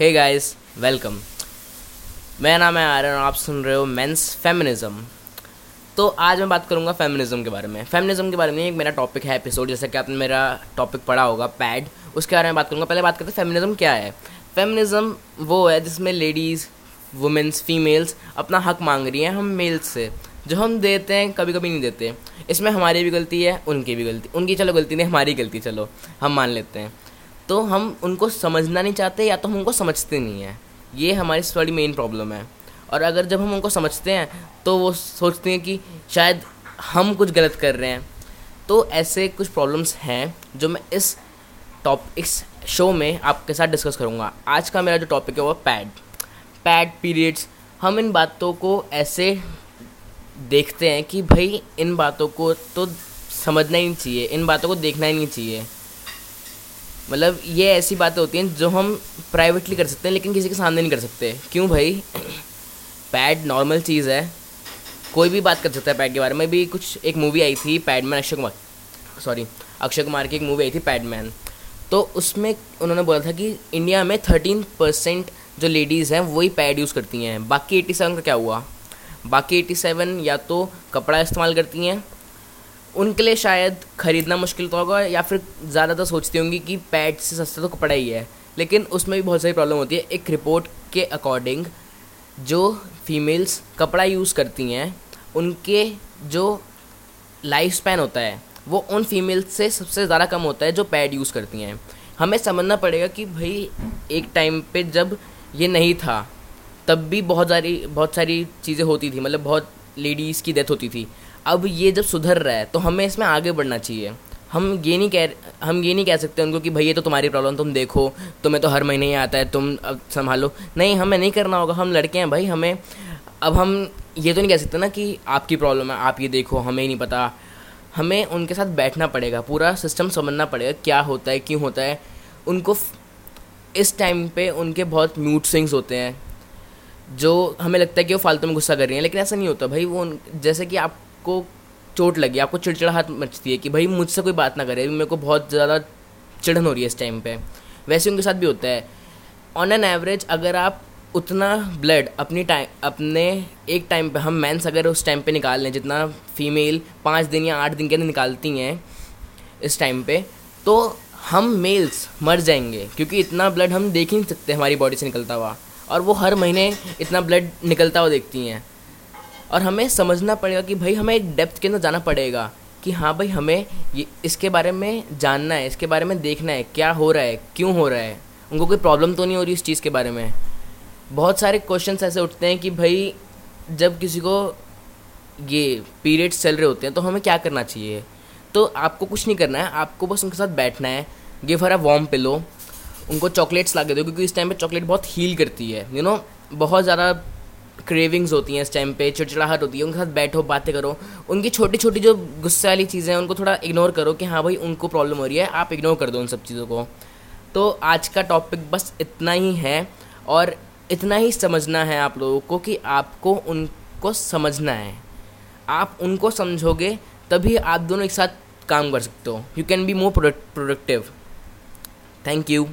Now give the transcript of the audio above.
Hey guys welcome मेरा नाम है आर्यन और आप सुन रहे हो मेंस फेमिनिज्म तो आज मैं बात करूँगा फेमिनिज्म के बारे में। फेमिनिज्म के बारे में एक मेरा टॉपिक है एपिसोड जैसे कि आपने मेरा टॉपिक पढ़ा होगा पैड उसके बारे में बात करूँगा। पहले बात करते हैं फेमिनिज्म क्या है। फेमिनिज्म वो है जिसमें लेडीज़ वुमेंस फीमेल्स अपना हक मांग रही हैं हम मेल्स से, जो हम देते हैं कभी कभी नहीं देते। इसमें हमारी भी गलती है, उनकी भी गलती। उनकी चलो गलती नहीं, हमारी गलती, चलो। हम मान लेते हैं। तो हम उनको समझना नहीं चाहते या तो हम उनको समझते नहीं हैं। ये हमारी बड़ी मेन प्रॉब्लम है। और अगर जब हम उनको समझते हैं तो वो सोचते हैं कि शायद हम कुछ गलत कर रहे हैं। तो ऐसे कुछ प्रॉब्लम्स हैं, जो मैं इस टॉप इस शो में आपके साथ डिस्कस करूँगा। आज का मेरा जो टॉपिक है, वो पैड पैड पीरियड्स हम इन बातों को ऐसे देखते हैं कि भाई, इन बातों को तो समझना ही नहीं चाहिए। इन बातों को देखना ही नहीं चाहिए। मतलब ये ऐसी बातें होती हैं जो हम प्राइवेटली कर सकते हैं, लेकिन किसी के सामने नहीं कर सकते। क्यों भाई? पैड नॉर्मल चीज़ है। कोई भी बात कर सकता है पैड के बारे में। भी कुछ एक मूवी आई थी पैडमैन अक्षय कुमार सॉरी अक्षय कुमार की एक मूवी आई थी पैडमैन तो उसमें उन्होंने बोला था कि इंडिया में थर्टीन परसेंट जो लेडीज़ हैं, वही पैड यूज़ करती हैं। बाकी एटी सेवन का क्या हुआ? बाकी एटी सेवन या तो कपड़ा इस्तेमाल करती हैं उनके लिए शायद ख़रीदना मुश्किल तो होगा, या फिर ज़्यादातर सोचती होंगी कि पैड से सस्ता तो कपड़ा ही है। लेकिन उसमें भी बहुत सारी प्रॉब्लम होती है। एक रिपोर्ट के अकॉर्डिंग जो फीमेल्स कपड़ा यूज़ करती हैं, उनके जो लाइफ स्पैन होता है, वो उन फीमेल्स से सबसे ज़्यादा कम होता है जो पैड यूज़ करती हैं। हमें समझना पड़ेगा कि भाई, एक टाइम पे जब ये नहीं था, तब भी बहुत सारी बहुत सारी चीज़ें होती थी। मतलब बहुत लेडीज़ की डेथ होती थी। अब ये जब सुधर रहा है तो हमें इसमें आगे बढ़ना चाहिए। हम ये नहीं कह, हम ये नहीं कह सकते उनको कि भाई ये तो तुम्हारी प्रॉब्लम तुम देखो, तुम्हें तो हर महीने ही आता है, तुम अब संभालो। नहीं, हमें नहीं करना होगा, हम लड़के हैं भाई, हमें, अब हम ये तो नहीं कह सकते ना कि आपकी प्रॉब्लम है, आप ये देखो, हमें ही नहीं पता। हमें उनके साथ बैठना पड़ेगा, पूरा सिस्टम समझना पड़ेगा, क्या होता है, क्यों होता है। उनको इस टाइम पे उनके बहुत म्यूट स्विंग्स होते हैं। जो हमें लगता है कि वो फालतू में गुस्सा कर रही हैं, लेकिन ऐसा नहीं होता। भाई, वो जैसे कि आपको चोट लगी, आपको चिड़चिड़ाहट मचती है कि, भाई, मुझसे कोई बात ना करे, मेरे को बहुत ज़्यादा चिड़न हो रही है इस टाइम पे। वैसे उनके साथ भी होता है। ऑन एन एवरेज अगर आप उतना ब्लड अपनी टाइम अपने एक टाइम पे, हम मैंस अगर उस टाइम पे निकाल लें, जितना फीमेल पाँच दिन या आठ दिन के अंदर निकालती हैं इस टाइम पे तो हम मेल्स मर जाएँगे, क्योंकि इतना ब्लड हम देख ही नहीं सकते, हमारी बॉडी से निकलता हुआ। और वो हर महीने इतना ब्लड निकलता हुआ देखती हैं। और हमें समझना पड़ेगा कि भाई हमें एक डेप्थ के अंदर जाना पड़ेगा कि हाँ भाई हमें ये, इसके बारे में जानना है, इसके बारे में देखना है, क्या हो रहा है, क्यों हो रहा है। उनको कोई प्रॉब्लम तो नहीं हो रही इस चीज़ के बारे में। बहुत सारे क्वेश्चंस ऐसे उठते हैं कि भाई जब किसी को ये पीरियड्स चल रहे होते हैं तो हमें क्या करना चाहिए? तो आपको कुछ नहीं करना है, आपको बस उनके साथ बैठना है। Give her a warm pillow उनको चॉकलेट्स ला के दो क्योंकि इस टाइम पे चॉकलेट बहुत हील करती है यू you नो know, बहुत ज़्यादा क्रेविंग्स होती हैं इस टाइम पे चिड़चिड़ाहट होती है उनके साथ बैठो बातें करो। उनकी छोटी छोटी जो गुस्से वाली चीज़ें हैं उनको थोड़ा इग्नोर करो कि हाँ भाई उनको प्रॉब्लम हो रही है आप इग्नोर कर दो उन सब चीज़ों को। तो आज का टॉपिक बस इतना ही है और इतना ही समझना है आप लोगों को कि आपको उनको समझना है। आप उनको समझोगे तभी आप दोनों एक साथ काम कर सकते हो। You can be more productive thank you